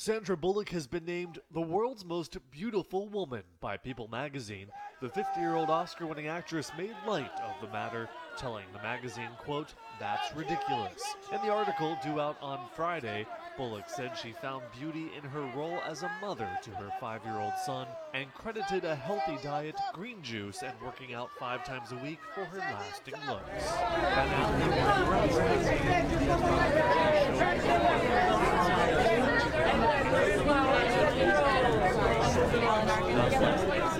Sandra Bullock has been named the world's most beautiful woman by People magazine. The 50 year old Oscar winning actress made light of the matter, telling the magazine, quote, That's ridiculous. In the article due out on Friday, Bullock said she found beauty in her role as a mother to her five year old son and credited a healthy diet, green juice, and working out five times a week for her lasting looks.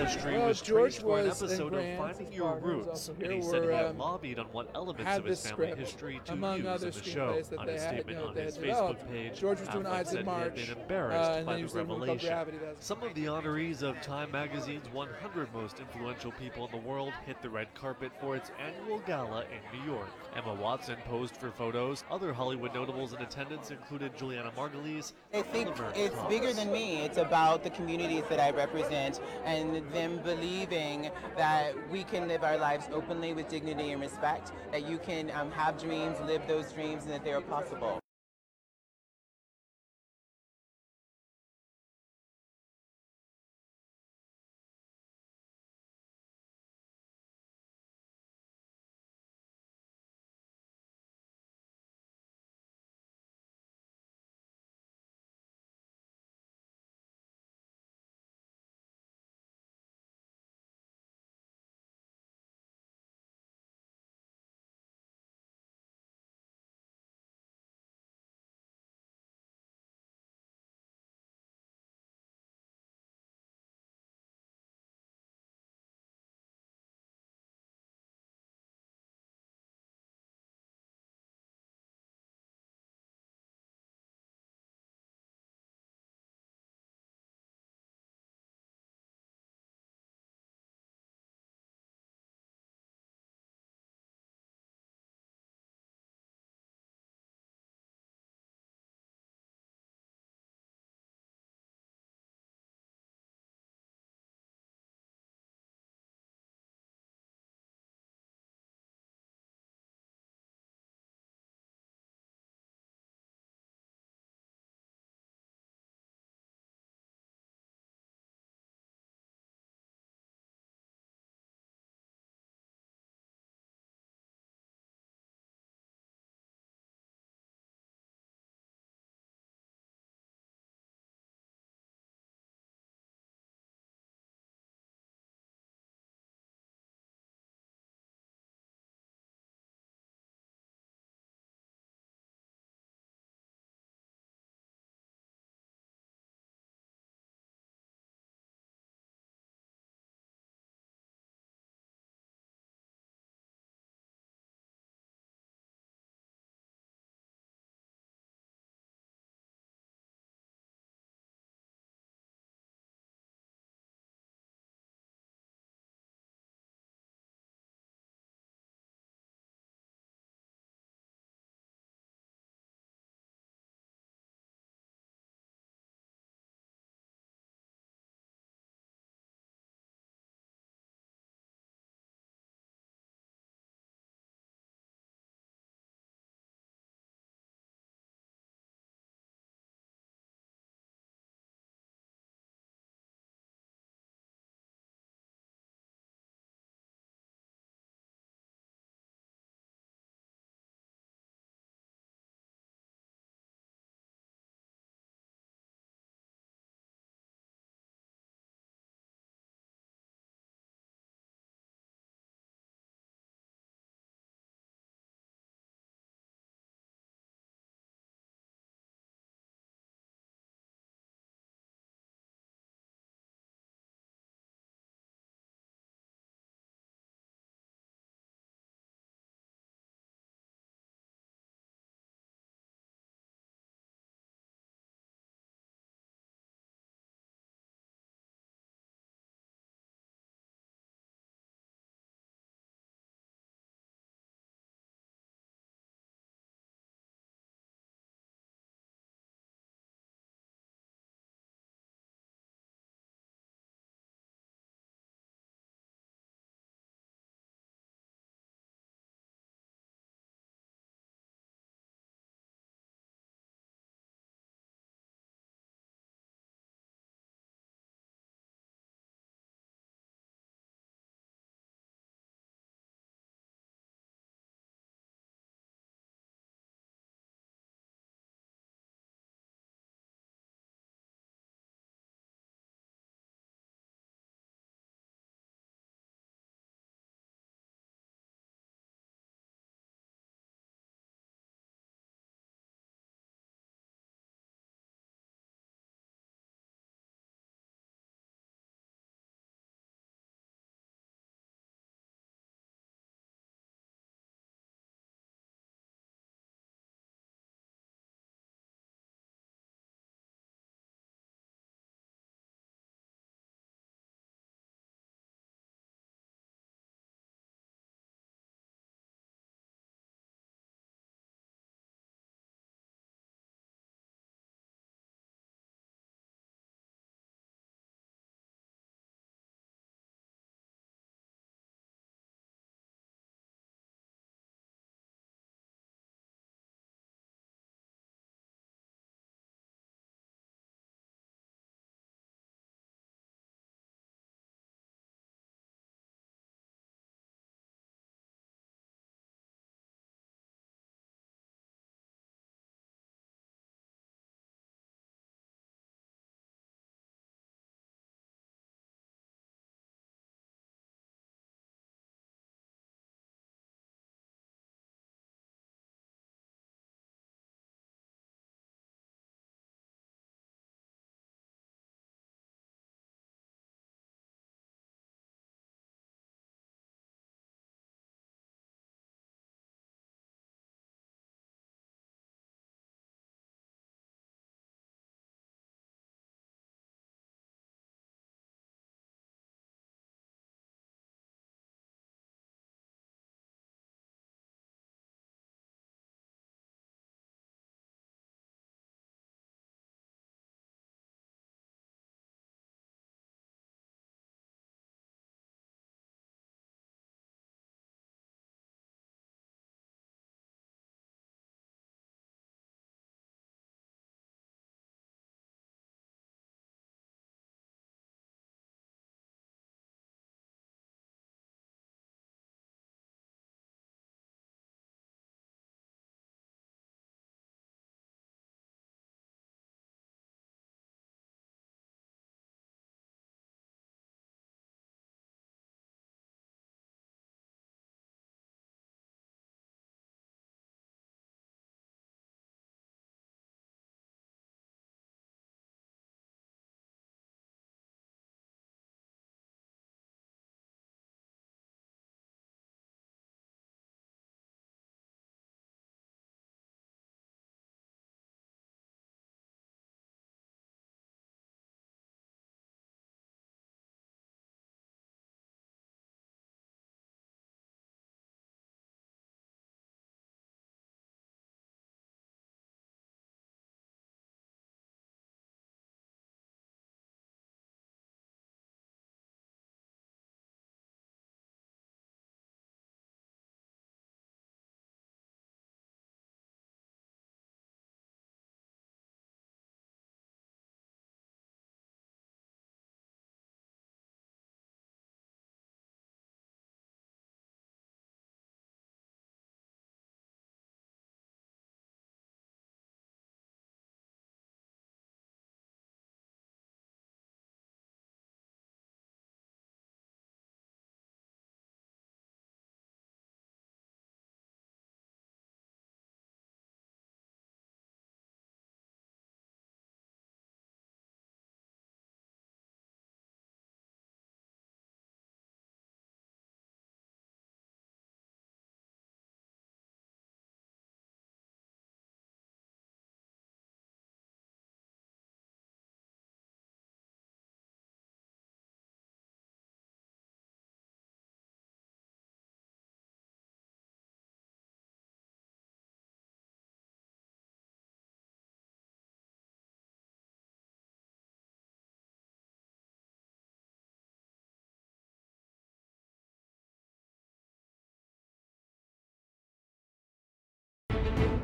Ancestry Well, was George traced for an episode of Finding Your Roots, and he here, said he had um, lobbied on what elements of his family history to among use other in the show. screenplays that On they his had, statement you know, on his had. Facebook page, George was doing Affleck Ides of said he had been uh, embarrassed and by the was doing one called revelation. Gravity, Some of the honorees of Time Magazine's 100 most influential people in the world hit the red carpet for its annual gala in New York. Emma Watson posed for photos. Other Hollywood notables in attendance included Juliana Margulies. I think Oliver it's Cox. bigger than me. It's about the communities that I represent and them believing that we can live our lives openly with dignity and respect, that you can um, have dreams, live those dreams, and that they are possible.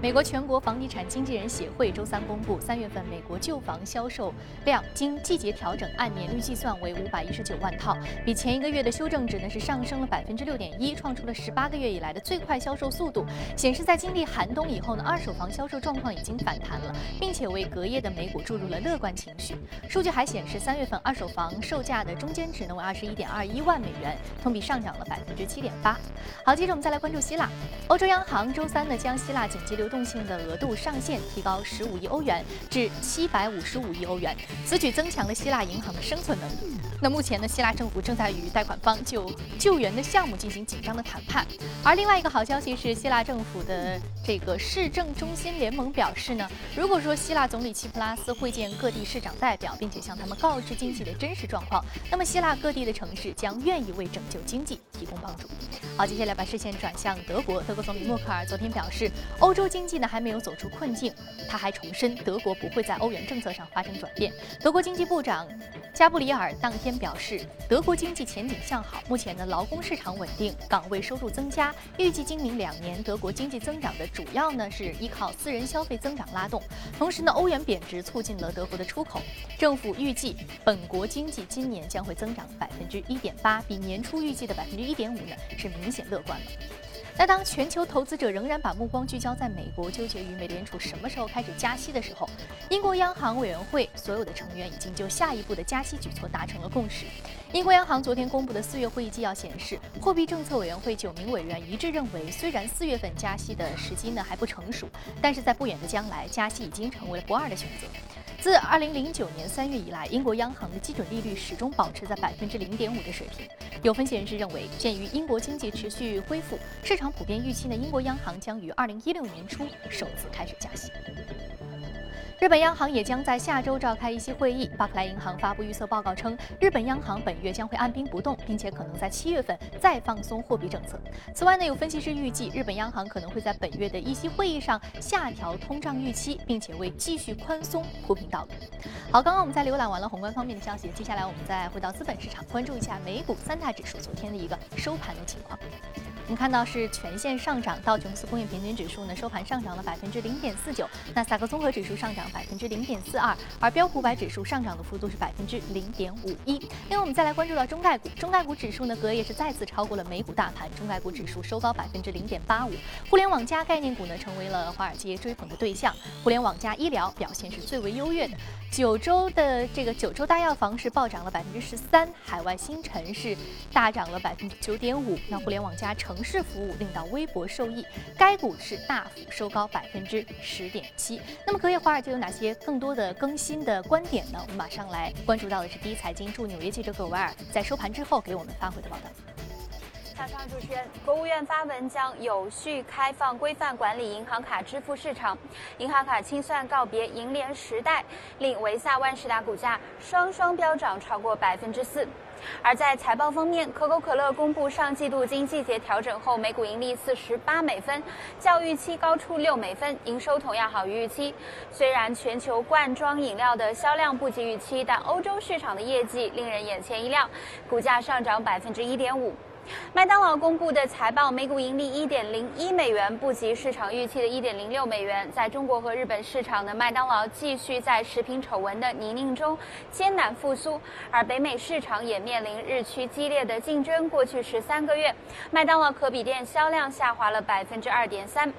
美国全国房地产经纪人协会周三公布，三月份美国旧房销售量经季节调整按年率计算为五百一十九万套，比前一个月的修正值呢是上升了百分之六点一，创出了十八个月以来的最快销售速度，显示在经历寒冬以后呢，二手房销售状况已经反弹了，并且为隔夜的美股注入了乐观情绪。数据还显示，三月份二手房售价的中间值呢为二十一点二一万美元，同比上涨了百分之七点八。好，接着我们再来关注希腊。欧洲央行周三呢将希腊紧急流动性的额度上限提高十五亿欧元至七百五十五亿欧元，此举增强了希腊银行的生存能力。那目前呢，希腊政府正在与贷款方就救援的项目进行紧张的谈判。而另外一个好消息是，希腊政府的这个市政中心联盟表示呢，如果说希腊总理齐普拉斯会见各地市长代表，并且向他们告知经济的真实状况，那么希腊各地的城市将愿意为拯救经济提供帮助。好，接下来把视线转向德国。德国总理默克尔昨天表示，欧洲经济呢还没有走出困境。他还重申，德国不会在欧元政策上发生转变。德国经济部长加布里尔当天表示，德国经济前景向好，目前呢劳工市场稳定，岗位收入增加。预计今明两年德国经济增长的主要呢是依靠私人消费增长拉动。同时呢，欧元贬值促进了德国的出口。政府预计本国经济今年将会增长百分之一点八，比年初预计的百分之一点五呢是明。显乐观了。那当全球投资者仍然把目光聚焦在美国，纠结于美联储什么时候开始加息的时候，英国央行委员会所有的成员已经就下一步的加息举措达成了共识。英国央行昨天公布的四月会议纪要显示，货币政策委员会九名委员一致认为，虽然四月份加息的时机呢还不成熟，但是在不远的将来，加息已经成为了不二的选择。自二零零九年三月以来，英国央行的基准利率始终保持在百分之零点五的水平。有分析人士认为，鉴于英国经济持续恢复，市场普遍预期呢，英国央行将于二零一六年初首次开始加息。日本央行也将在下周召开一些会议。巴克莱银行发布预测报告称，日本央行本月将会按兵不动，并且可能在七月份再放松货币政策。此外呢，有分析师预计，日本央行可能会在本月的议息会议上下调通胀预期，并且为继续宽松铺平道路。好，刚刚我们在浏览完了宏观方面的消息，接下来我们再回到资本市场，关注一下美股三大指数昨天的一个收盘的情况。我们看到是全线上涨，道琼斯工业平均指数呢收盘上涨了百分之零点四九，纳斯达克综合指数上涨百分之零点四二，而标普百指数上涨的幅度是百分之零点五一。另外，我们再来关注到中概股，中概股指数呢隔夜是再次超过了美股大盘，中概股指数收高百分之零点八五。互联网加概念股呢成为了华尔街追捧的对象，互联网加医疗表现是最为优越的。九州的这个九州大药房是暴涨了百分之十三，海外新城是大涨了百分之九点五。那互联网加成城市服务令到微博受益，该股是大幅收高百分之十点七。那么隔夜华尔街有哪些更多的更新的观点呢？我们马上来关注到的是第一财经驻纽约记者葛维尔在收盘之后给我们发回的报道。早上，主持人，国务院发文将有序开放、规范管理银行卡支付市场，银行卡清算告别银联时代，令维萨、万事达股价双双飙涨超过百分之四。而在财报方面，可口可乐公布上季度经季节调整后每股盈利四十八美分，较预期高出六美分，营收同样好于预期。虽然全球罐装饮料的销量不及预期，但欧洲市场的业绩令人眼前一亮，股价上涨百分之一点五。麦当劳公布的财报，每股盈利一点零一美元，不及市场预期的一点零六美元。在中国和日本市场的麦当劳继续在食品丑闻的泥泞中艰难复苏，而北美市场也面临日趋激烈的竞争。过去十三个月，麦当劳可比店销量下滑了百分之二点三，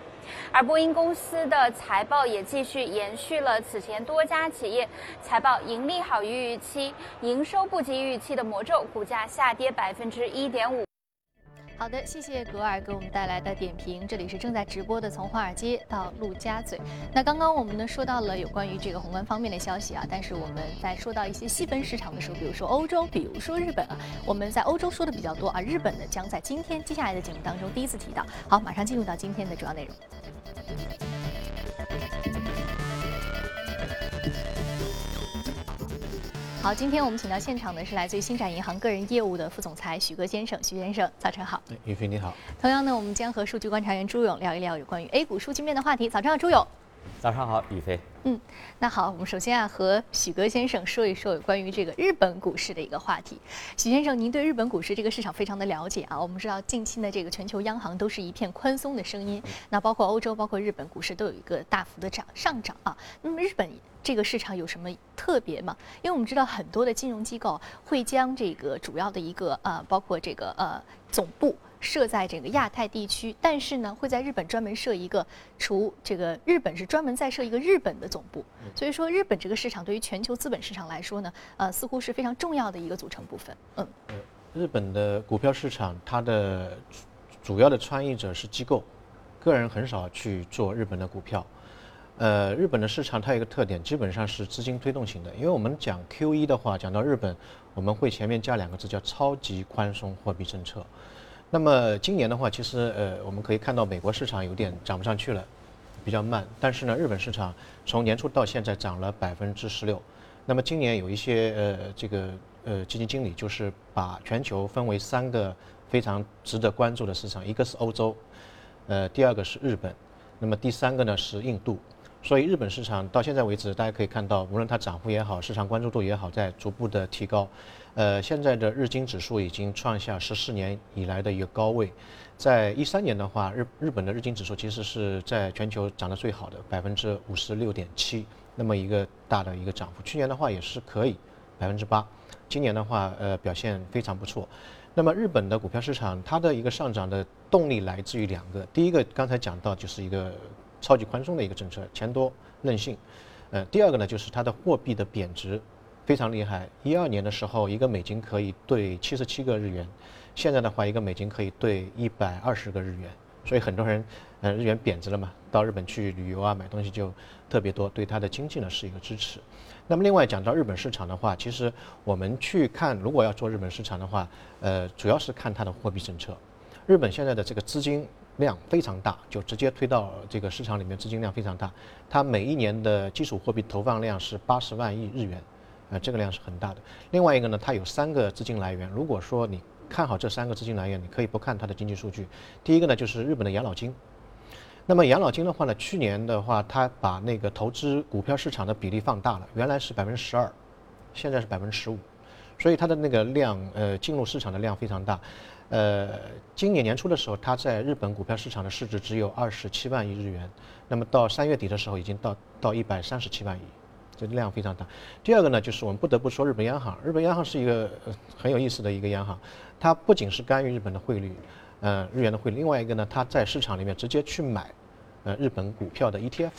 而波音公司的财报也继续延续了此前多家企业财报盈利好于预期、营收不及预期的魔咒，股价下跌百分之一点五。好的，谢谢格尔给我们带来的点评。这里是正在直播的，从华尔街到陆家嘴。那刚刚我们呢说到了有关于这个宏观方面的消息啊，但是我们在说到一些细分市场的时候，比如说欧洲，比如说日本啊，我们在欧洲说的比较多啊，日本呢将在今天接下来的节目当中第一次提到。好，马上进入到今天的主要内容。好，今天我们请到现场的是来自于星展银行个人业务的副总裁许戈先生。许先生，早晨好。于飞你好。同样呢，我们将和数据观察员朱勇聊一聊有关于 A 股数据面的话题。早上好，朱勇。早上好，宇飞。嗯，那好，我们首先啊和许戈先生说一说有关于这个日本股市的一个话题。许先生，您对日本股市这个市场非常的了解啊。我们知道近期呢这个全球央行都是一片宽松的声音，那包括欧洲、包括日本股市都有一个大幅的涨上涨啊。那么日本这个市场有什么特别吗？因为我们知道很多的金融机构会将这个主要的一个呃，包括这个呃总部。设在这个亚太地区，但是呢，会在日本专门设一个，除这个日本是专门再设一个日本的总部。所以说，日本这个市场对于全球资本市场来说呢，呃，似乎是非常重要的一个组成部分。嗯，日本的股票市场，它的主要的参与者是机构，个人很少去做日本的股票。呃，日本的市场它有一个特点，基本上是资金推动型的。因为我们讲 Q E 的话，讲到日本，我们会前面加两个字，叫超级宽松货币政策。那么今年的话，其实呃，我们可以看到美国市场有点涨不上去了，比较慢。但是呢，日本市场从年初到现在涨了百分之十六。那么今年有一些呃这个呃基金经理就是把全球分为三个非常值得关注的市场，一个是欧洲，呃第二个是日本，那么第三个呢是印度。所以日本市场到现在为止，大家可以看到，无论它涨幅也好，市场关注度也好，在逐步的提高。呃，现在的日经指数已经创下十四年以来的一个高位。在一三年的话，日日本的日经指数其实是在全球涨得最好的，百分之五十六点七，那么一个大的一个涨幅。去年的话也是可以百分之八，今年的话呃表现非常不错。那么日本的股票市场它的一个上涨的动力来自于两个，第一个刚才讲到就是一个。超级宽松的一个政策，钱多任性。呃，第二个呢，就是它的货币的贬值非常厉害。一二年的时候，一个美金可以兑七十七个日元，现在的话，一个美金可以兑一百二十个日元。所以很多人，呃，日元贬值了嘛，到日本去旅游啊，买东西就特别多，对它的经济呢是一个支持。那么另外讲到日本市场的话，其实我们去看，如果要做日本市场的话，呃，主要是看它的货币政策。日本现在的这个资金。量非常大，就直接推到这个市场里面，资金量非常大。它每一年的基础货币投放量是八十万亿日元，呃，这个量是很大的。另外一个呢，它有三个资金来源。如果说你看好这三个资金来源，你可以不看它的经济数据。第一个呢，就是日本的养老金。那么养老金的话呢，去年的话，它把那个投资股票市场的比例放大了，原来是百分之十二，现在是百分之十五，所以它的那个量，呃，进入市场的量非常大。呃，今年年初的时候，它在日本股票市场的市值只有二十七万亿日元，那么到三月底的时候，已经到到一百三十七万亿，这量非常大。第二个呢，就是我们不得不说日本央行，日本央行是一个很有意思的一个央行，它不仅是干预日本的汇率，呃，日元的汇率，另外一个呢，它在市场里面直接去买，呃，日本股票的 ETF。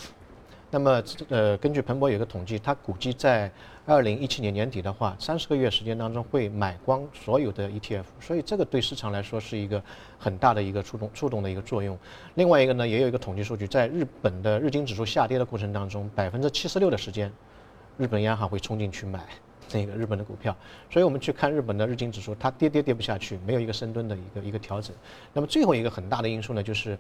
那么，呃，根据彭博有一个统计，它估计在二零一七年年底的话，三十个月时间当中会买光所有的 ETF，所以这个对市场来说是一个很大的一个触动触动的一个作用。另外一个呢，也有一个统计数据，在日本的日经指数下跌的过程当中，百分之七十六的时间，日本央行会冲进去买 那个日本的股票。所以我们去看日本的日经指数，它跌跌跌不下去，没有一个深蹲的一个一个调整。那么最后一个很大的因素呢，就是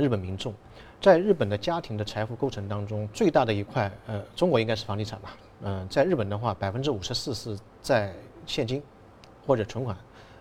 日本民众。在日本的家庭的财富构成当中，最大的一块，呃，中国应该是房地产吧，嗯，在日本的话，百分之五十四是在现金或者存款，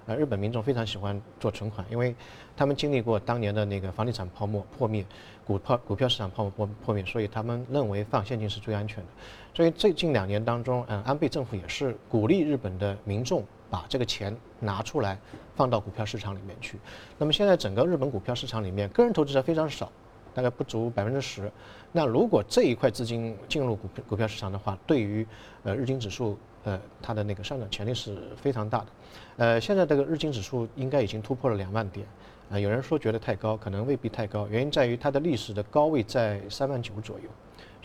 呃，日本民众非常喜欢做存款，因为他们经历过当年的那个房地产泡沫破灭，股票股票市场泡沫破破灭，所以他们认为放现金是最安全的。所以最近两年当中，嗯，安倍政府也是鼓励日本的民众把这个钱拿出来放到股票市场里面去。那么现在整个日本股票市场里面，个人投资者非常少。大概不足百分之十，那如果这一块资金进入股股票市场的话，对于呃日经指数呃它的那个上涨潜力是非常大的，呃现在这个日经指数应该已经突破了两万点，啊有人说觉得太高，可能未必太高，原因在于它的历史的高位在三万九左右，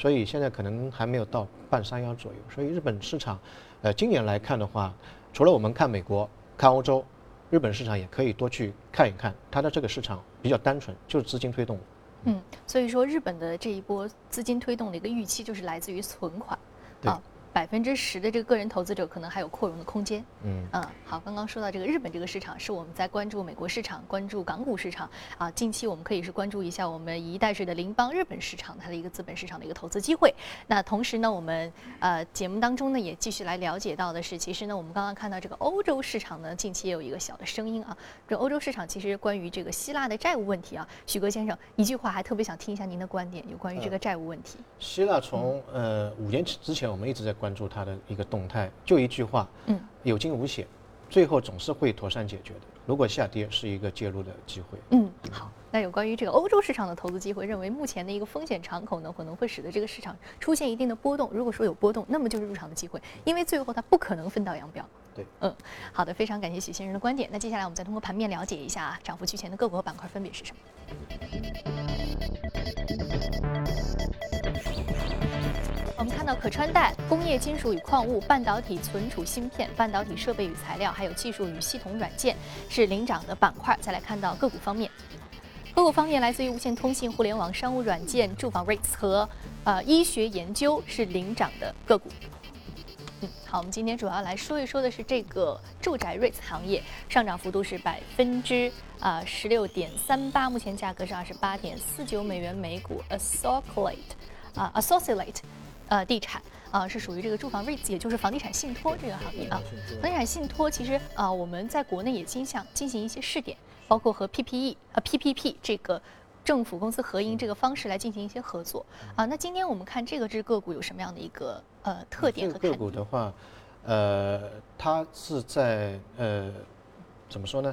所以现在可能还没有到半山腰左右，所以日本市场，呃今年来看的话，除了我们看美国、看欧洲，日本市场也可以多去看一看，它的这个市场比较单纯，就是资金推动。嗯，所以说日本的这一波资金推动的一个预期就是来自于存款，啊，百分之十的这个个人投资者可能还有扩容的空间。嗯嗯，好，刚刚说到这个日本这个市场，是我们在关注美国市场、关注港股市场啊。近期我们可以是关注一下我们一带水的邻邦日本市场，它的一个资本市场的一个投资机会。那同时呢，我们呃节目当中呢也继续来了解到的是，其实呢我们刚刚看到这个欧洲市场呢，近期也有一个小的声音啊。这欧洲市场其实关于这个希腊的债务问题啊，许哥先生一句话还特别想听一下您的观点，有关于这个债务问题。希腊从呃五年之前，我们一直在关注它的一个动态，就一句话，嗯，有惊无险，最后总是会妥善解决的。如果下跌是一个介入的机会，嗯，好。那有关于这个欧洲市场的投资机会，认为目前的一个风险敞口呢，可能会使得这个市场出现一定的波动。如果说有波动，那么就是入场的机会，因为最后它不可能分道扬镳。对，嗯，好的，非常感谢许先生的观点。那接下来我们再通过盘面了解一下啊，涨幅居前的个股和板块分别是什么。我们看到可穿戴、工业金属与矿物、半导体存储芯片、半导体设备与材料，还有技术与系统软件是领涨的板块。再来看到个股方面，个股方面来自于无线通信、互联网、商务软件、住房 REITs 和呃医学研究是领涨的个股。嗯，好，我们今天主要来说一说的是这个住宅 REITs 行业，上涨幅度是百分之啊十六点三八，目前价格是二十八点四九美元每股。Associate 啊，Associate 呃地产啊是属于这个住房 REITs，也就是房地产信托这个行业啊。房地产信托其实啊我们在国内也经向进行一些试点，包括和 PPE 呃 PPP 这个。政府公司合营这个方式来进行一些合作啊，那今天我们看这个只个股有什么样的一个呃特点和这个个股的话，呃，它是在呃怎么说呢？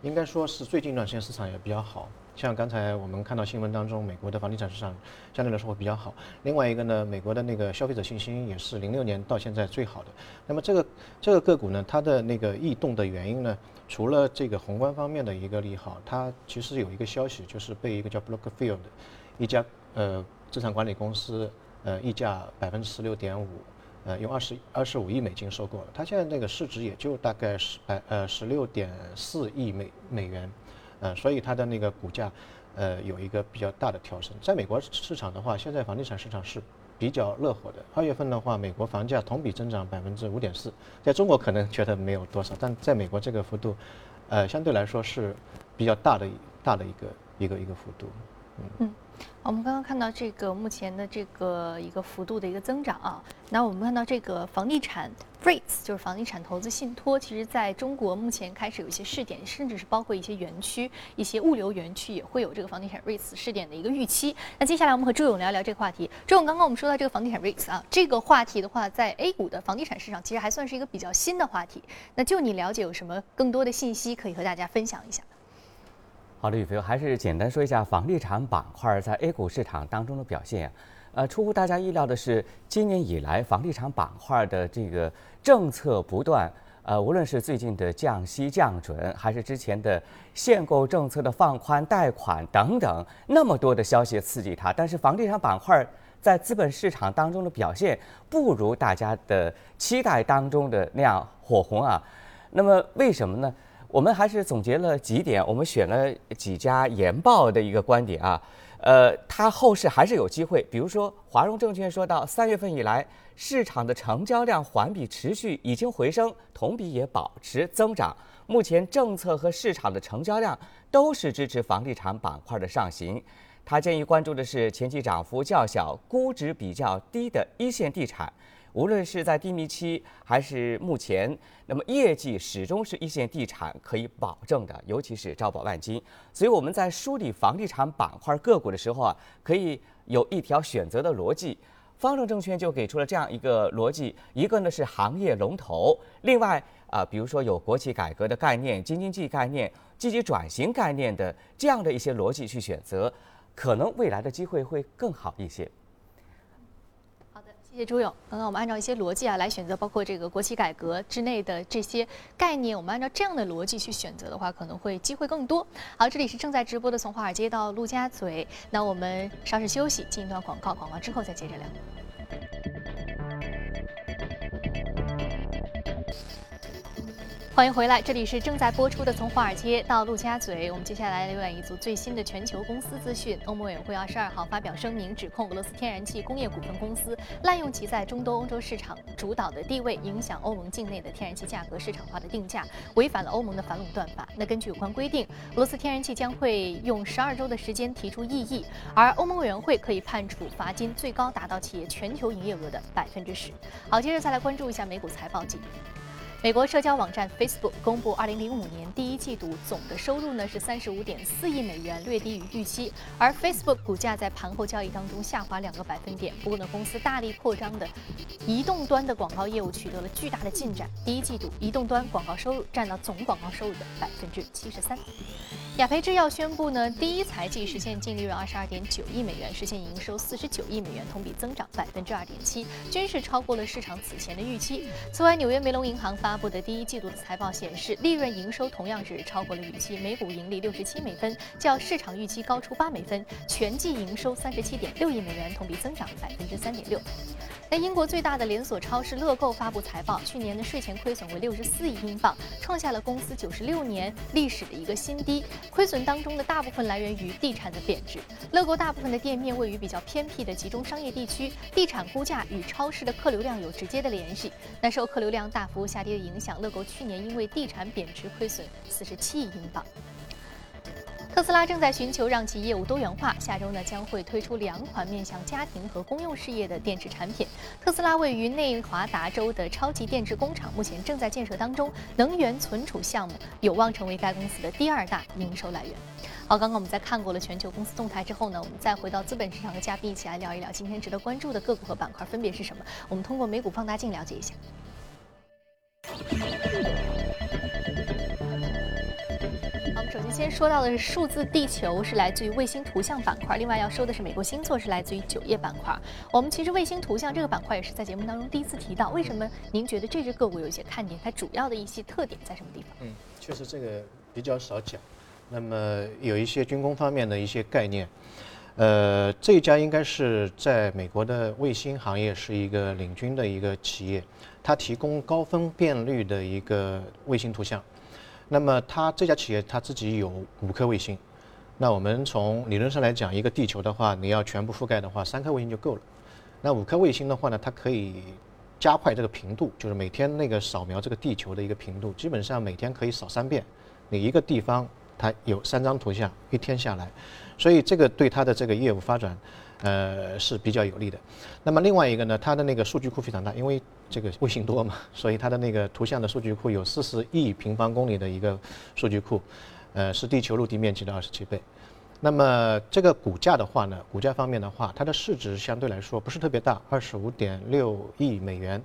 应该说是最近一段时间市场也比较好。像刚才我们看到新闻当中，美国的房地产市场相对来说会比较好。另外一个呢，美国的那个消费者信心也是零六年到现在最好的。那么这个这个个股呢，它的那个异动的原因呢，除了这个宏观方面的一个利好，它其实有一个消息，就是被一个叫 Brookfield 一家呃资产管理公司呃溢价百分之十六点五。呃，用二十二十五亿美金收购了，它现在那个市值也就大概十百呃十六点四亿美美元，呃，所以它的那个股价，呃，有一个比较大的调升。在美国市场的话，现在房地产市场是比较热火的。二月份的话，美国房价同比增长百分之五点四，在中国可能觉得没有多少，但在美国这个幅度，呃，相对来说是比较大的大的一个一个一个幅度，嗯。我们刚刚看到这个目前的这个一个幅度的一个增长啊，那我们看到这个房地产 REITs 就是房地产投资信托，其实在中国目前开始有一些试点，甚至是包括一些园区、一些物流园区也会有这个房地产 REITs 试点的一个预期。那接下来我们和周勇聊聊这个话题。周勇，刚刚我们说到这个房地产 REITs 啊，这个话题的话，在 A 股的房地产市场其实还算是一个比较新的话题。那就你了解有什么更多的信息可以和大家分享一下？好的，宇飞，还是简单说一下房地产板块在 A 股市场当中的表现。呃，出乎大家意料的是，今年以来房地产板块的这个政策不断，呃，无论是最近的降息降准，还是之前的限购政策的放宽贷款等等，那么多的消息刺激它，但是房地产板块在资本市场当中的表现不如大家的期待当中的那样火红啊。那么为什么呢？我们还是总结了几点，我们选了几家研报的一个观点啊，呃，它后市还是有机会。比如说，华融证券说到，三月份以来，市场的成交量环比持续已经回升，同比也保持增长。目前政策和市场的成交量都是支持房地产板块的上行。他建议关注的是前期涨幅较小、估值比较低的一线地产。无论是在低迷期还是目前，那么业绩始终是一线地产可以保证的，尤其是招宝万金。所以我们在梳理房地产板块个股的时候啊，可以有一条选择的逻辑。方正证券就给出了这样一个逻辑：一个呢是行业龙头，另外啊，比如说有国企改革的概念、京津冀概念、积极转型概念的这样的一些逻辑去选择，可能未来的机会会更好一些。谢谢朱勇。刚刚我们按照一些逻辑啊来选择，包括这个国企改革之内的这些概念，我们按照这样的逻辑去选择的话，可能会机会更多。好，这里是正在直播的从华尔街到陆家嘴，那我们稍事休息，进一段广告，广告之后再接着聊。欢迎回来，这里是正在播出的《从华尔街到陆家嘴》。我们接下来浏览一组最新的全球公司资讯。欧盟委员会二十二号发表声明，指控俄罗斯天然气工业股份公司滥用其在中东、欧洲市场主导的地位，影响欧盟境内的天然气价格市场化的定价，违反了欧盟的反垄断法。那根据有关规定，俄罗斯天然气将会用十二周的时间提出异议，而欧盟委员会可以判处罚金，最高达到企业全球营业额的百分之十。好，接着再来关注一下美股财报季。美国社交网站 Facebook 公布2005年第一季度总的收入呢是35.4亿美元，略低于预期。而 Facebook 股价在盘后交易当中下滑两个百分点。不过呢，公司大力扩张的移动端的广告业务取得了巨大的进展。第一季度移动端广告收入占到总广告收入的百分之七十三。雅培制药宣布呢，第一财季实现净利润二十二点九亿美元，实现营收四十九亿美元，同比增长百分之二点七，均是超过了市场此前的预期。此外，纽约梅隆银行发发布的第一季度的财报显示，利润营收同样是超过了预期，每股盈利六十七美分，较市场预期高出八美分，全季营收三十七点六亿美元，同比增长百分之三点六。那英国最大的连锁超市乐购发布财报，去年的税前亏损为六十四亿英镑，创下了公司九十六年历史的一个新低。亏损当中的大部分来源于地产的贬值。乐购大部分的店面位于比较偏僻的集中商业地区，地产估价与超市的客流量有直接的联系。那受客流量大幅下跌的影响，乐购去年因为地产贬值亏损四十七亿英镑。特斯拉正在寻求让其业务多元化，下周呢将会推出两款面向家庭和公用事业的电池产品。特斯拉位于内华达州的超级电池工厂目前正在建设当中，能源存储项目有望成为该公司的第二大营收来源。好，刚刚我们在看过了全球公司动态之后呢，我们再回到资本市场和嘉宾一起来聊一聊今天值得关注的个股和板块分别是什么。我们通过美股放大镜了解一下。先，说到的是数字地球，是来自于卫星图像板块。另外要说的是美国星座，是来自于酒业板块。我们其实卫星图像这个板块也是在节目当中第一次提到。为什么您觉得这只个股有一些看点？它主要的一些特点在什么地方？嗯，确实这个比较少讲。那么有一些军工方面的一些概念。呃，这家应该是在美国的卫星行业是一个领军的一个企业，它提供高分辨率的一个卫星图像。那么它这家企业它自己有五颗卫星，那我们从理论上来讲，一个地球的话，你要全部覆盖的话，三颗卫星就够了。那五颗卫星的话呢，它可以加快这个频度，就是每天那个扫描这个地球的一个频度，基本上每天可以扫三遍。你一个地方它有三张图像，一天下来，所以这个对它的这个业务发展。呃，是比较有利的。那么另外一个呢，它的那个数据库非常大，因为这个卫星多嘛，所以它的那个图像的数据库有四十亿平方公里的一个数据库，呃，是地球陆地面积的二十七倍。那么这个股价的话呢，股价方面的话，它的市值相对来说不是特别大，二十五点六亿美元，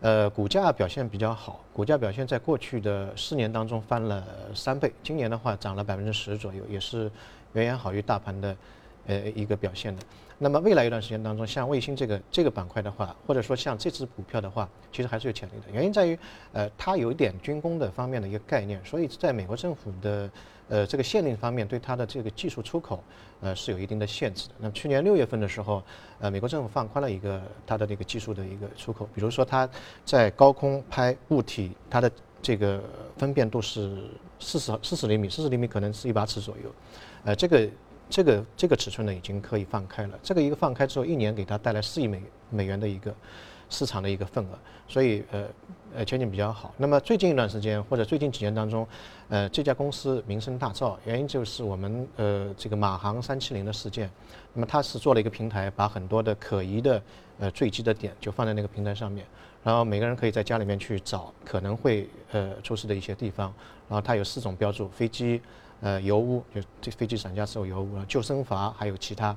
呃，股价表现比较好，股价表现在过去的四年当中翻了三倍，今年的话涨了百分之十左右，也是远远好于大盘的呃一个表现的。那么未来一段时间当中，像卫星这个这个板块的话，或者说像这只股票的话，其实还是有潜力的。原因在于，呃，它有一点军工的方面的一个概念，所以在美国政府的呃这个限令方面，对它的这个技术出口，呃是有一定的限制的。那去年六月份的时候，呃，美国政府放宽了一个它的这个技术的一个出口，比如说它在高空拍物体，它的这个分辨度是四十四十厘米，四十厘米可能是一把尺左右，呃，这个。这个这个尺寸呢已经可以放开了，这个一个放开之后，一年给它带来四亿美美元的一个市场的一个份额，所以呃呃前景比较好。那么最近一段时间或者最近几年当中，呃这家公司名声大噪，原因就是我们呃这个马航三七零的事件，那么它是做了一个平台，把很多的可疑的呃坠机的点就放在那个平台上面，然后每个人可以在家里面去找可能会呃出事的一些地方，然后它有四种标注，飞机。呃，油污就这飞机伞架是有油污了，救生筏还有其他。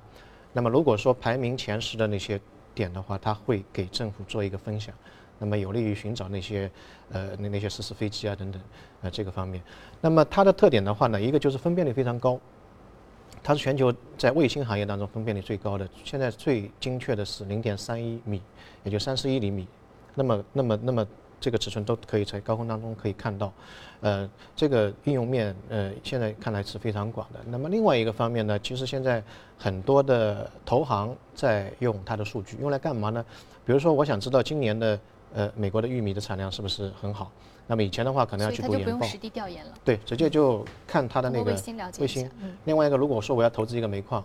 那么如果说排名前十的那些点的话，它会给政府做一个分享，那么有利于寻找那些呃那那些失事飞机啊等等呃这个方面。那么它的特点的话呢，一个就是分辨率非常高，它是全球在卫星行业当中分辨率最高的，现在最精确的是零点三一米，也就三十一厘米。那么那么那么。这个尺寸都可以在高空当中可以看到，呃，这个应用面呃现在看来是非常广的。那么另外一个方面呢，其实现在很多的投行在用它的数据，用来干嘛呢？比如说，我想知道今年的呃美国的玉米的产量是不是很好？那么以前的话可能要去读研报，不用实地调研了。对，直接就看它的那个卫星了解卫星。嗯，另外一个，如果说我要投资一个煤矿，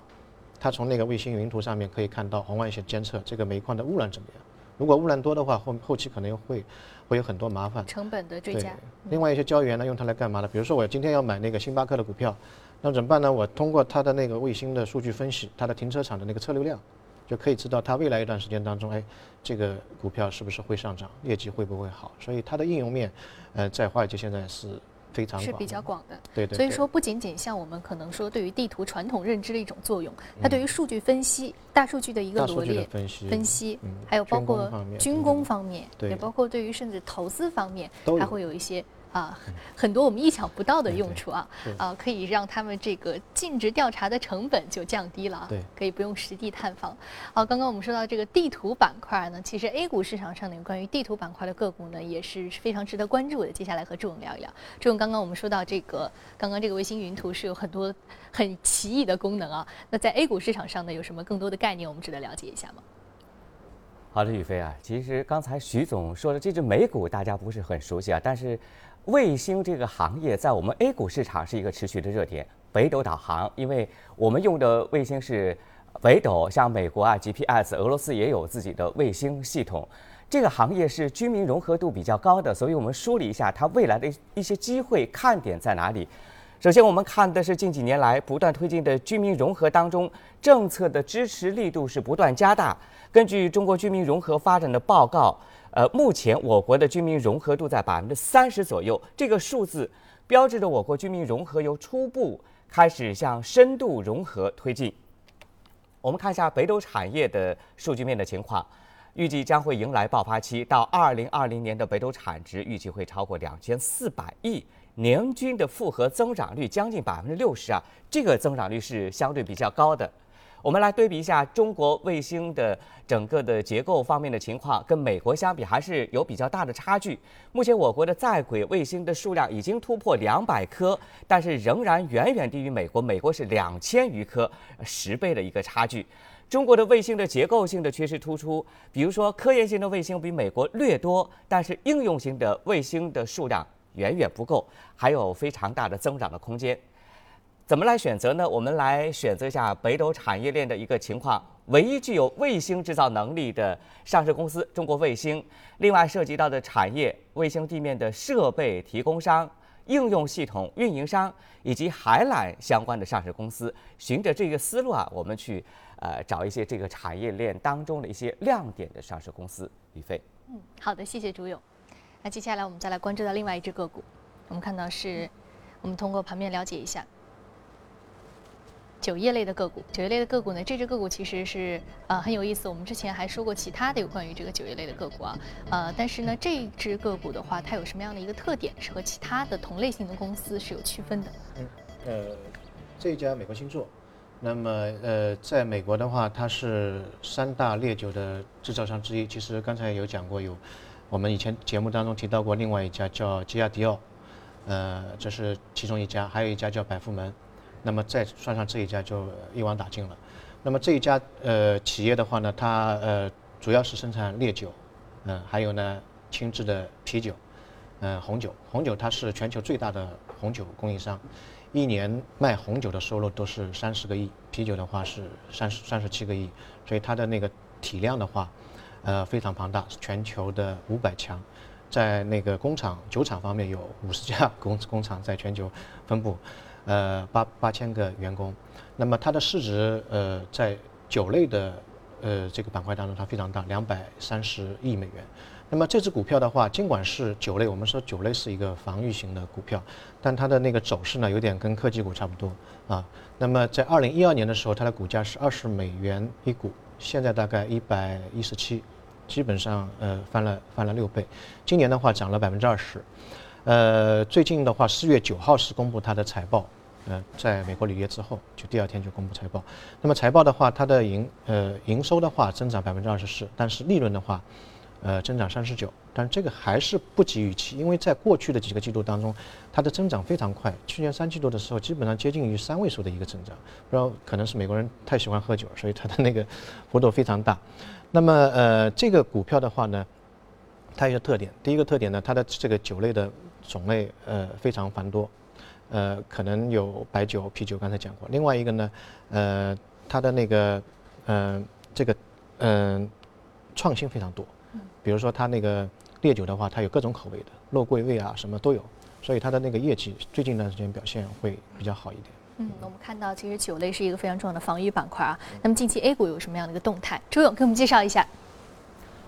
它从那个卫星云图上面可以看到红外线监测这个煤矿的污染怎么样。如果污染多的话，后后期可能会会有很多麻烦。成本的追加。，另外一些交易员呢，用它来干嘛呢？比如说我今天要买那个星巴克的股票，那怎么办呢？我通过它的那个卫星的数据分析，它的停车场的那个车流量，就可以知道它未来一段时间当中，哎，这个股票是不是会上涨，业绩会不会好。所以它的应用面，呃，在华尔街现在是非常是。比较广的。对对。对所以说，不仅仅像我们可能说对于地图传统认知的一种作用，它嗯对于数据分析、大数据的一个罗列、分析，分析，嗯还有包括军工方面，对也包括对于甚至投资方面，它都会有一些啊很多我们意想不到的用处啊啊，可以让他们这个尽职调查的成本就降低了啊，对可以不用实地探访。好，刚刚我们说到这个地图板块呢，其实 A 股市场上呢有关于地图板块的个股呢也是非常值得关注的。接下来和朱勇聊一聊。朱勇，刚刚我们说到这个，刚刚这个卫星云图是有很多很奇异的功能啊。那在 A 股市场上呢，有什么更多的概念我们值得了解一下吗？好的，宇飞啊，其实刚才徐总说的这只美股大家不是很熟悉啊，但是卫星这个行业在我们 A 股市场是一个持续的热点。北斗导航，因为我们用的卫星是北斗，像美国啊 GPS，俄罗斯也有自己的卫星系统。这个行业是居民融合度比较高的，所以我们梳理一下它未来的一些机会看点在哪里。首先，我们看的是近几年来不断推进的居民融合当中，政策的支持力度是不断加大。根据中国居民融合发展的报告，呃，目前我国的居民融合度在百分之三十左右，这个数字标志着我国居民融合由初步开始向深度融合推进。我们看一下北斗产业的数据面的情况，预计将会迎来爆发期，到二零二零年的北斗产值预计会超过两千四百亿，年均的复合增长率将近百分之六十啊，这个增长率是相对比较高的。我们来对比一下中国卫星的整个的结构方面的情况，跟美国相比还是有比较大的差距。目前我国的在轨卫星的数量已经突破两百颗，但是仍然远远低于美国，美国是两千余颗，十倍的一个差距。中国的卫星的结构性的缺失突出，比如说科研型的卫星比美国略多，但是应用型的卫星的数量远远不够，还有非常大的增长的空间。怎么来选择呢？我们来选择一下北斗产业链的一个情况。唯一具有卫星制造能力的上市公司中国卫星，另外涉及到的产业，卫星地面的设备提供商、应用系统运营商以及海缆相关的上市公司。循着这个思路啊，我们去呃找一些这个产业链当中的一些亮点的上市公司。宇飞。嗯，好的，谢谢朱勇。那接下来我们再来关注到另外一只个股，我们看到是，我们通过盘面了解一下酒业类的个股。酒业类的个股呢，这只个股其实是呃很有意思。我们之前还说过其他的有关于这个酒业类的个股啊，呃，但是呢，这只个股的话，它有什么样的一个特点，是和其他的同类型的公司是有区分的？嗯呃，这一家美国星座，那么呃，在美国的话，它是三大烈酒的制造商之一。其实刚才有讲过，有我们以前节目当中提到过另外一家叫吉亚迪奥，呃，这是其中一家，还有一家叫百富门，那么再算上这一家就一网打尽了。那么这一家呃企业的话呢，它呃主要是生产烈酒，嗯、还有呢轻质的啤酒，嗯、红酒。红酒它是全球最大的红酒供应商，一年卖红酒的收入都是三十个亿，啤酒的话是三十三十七个亿，所以它的那个体量的话，呃非常庞大，全球的五百强。在那个工厂酒厂方面有五十家工工厂在全球分布，呃八八千个员工。那么它的市值呃在酒类的呃这个板块当中它非常大，两百三十亿美元。那么这只股票的话，尽管是酒类，我们说酒类是一个防御型的股票，但它的那个走势呢，有点跟科技股差不多啊。那么在二零一二年的时候，它的股价是二十美元一股，现在大概一百一十七，基本上呃翻了翻了六倍。今年的话涨了百分之二十。呃，最近的话，四月九号是公布它的财报，呃，在美国履约之后，就第二天就公布财报。那么财报的话，它的营呃营收的话增长百分之二十四，但是利润的话，呃增长三十九，但这个还是不及预期，因为在过去的几个季度当中，它的增长非常快，去年三季度的时候基本上接近于三位数的一个增长，不知道可能是美国人太喜欢喝酒，所以它的那个幅度非常大。那么呃这个股票的话呢，它有一个特点，第一个特点呢，它的这个酒类的种类呃非常繁多，呃，可能有白酒、啤酒，刚才讲过。另外一个呢，呃，它的那个嗯这个嗯创新非常多，比如说它那个烈酒的话，它有各种口味的，肉桂味啊什么都有，所以它的那个业绩最近一段时间表现会比较好一点。嗯，我们看到其实酒类是一个非常重要的防御板块啊。那么近期 A 股有什么样的一个动态？周勇给我们介绍一下。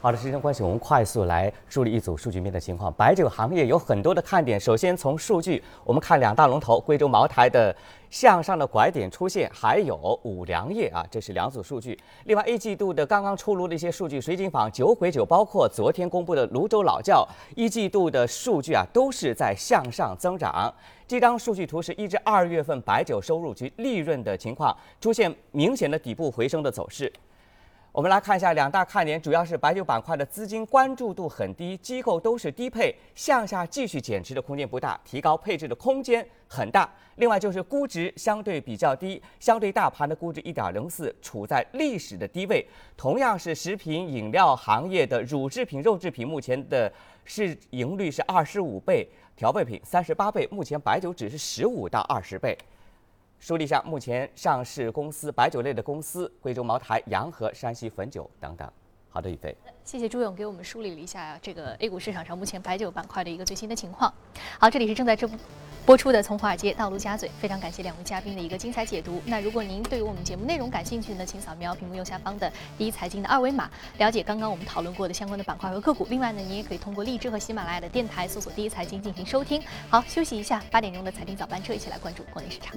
好的，时间关系，我们快速来梳理一组数据面的情况。白酒行业有很多的看点。首先从数据，我们看两大龙头贵州茅台的向上的拐点出现，还有五粮液啊，这是两组数据。另外，一季度的刚刚出炉的一些数据，水井坊、酒鬼酒，包括昨天公布的泸州老窖，一季度的数据啊，都是在向上增长。这张数据图是一至二月份白酒收入及利润的情况，出现明显的底部回升的走势。我们来看一下两大看点，主要是白酒板块的资金关注度很低，机构都是低配，向下继续减持的空间不大，提高配置的空间很大。另外就是估值相对比较低，相对大盘的估值一点零四，处在历史的低位。同样是食品饮料行业的乳制品、肉制品，目前的市盈率是二十五倍，调味品三十八倍，目前白酒只是十五到二十倍。梳理一下目前上市公司白酒类的公司，贵州茅台、洋河、山西汾酒等等。好的，宇飞，谢谢朱勇给我们梳理了一下这个 A 股市场上目前白酒板块的一个最新的情况。好，这里是正在直播出的《从华尔街到陆家嘴》，非常感谢两位嘉宾的一个精彩解读。那如果您对于我们节目内容感兴趣呢，请扫描屏幕右下方的第一财经的二维码，了解刚刚我们讨论过的相关的板块和个股。另外呢，您也可以通过荔枝和喜马拉雅的电台搜索“第一财经”进行收听。好，休息一下，八点钟的财经早班车，一起来关注国内市场。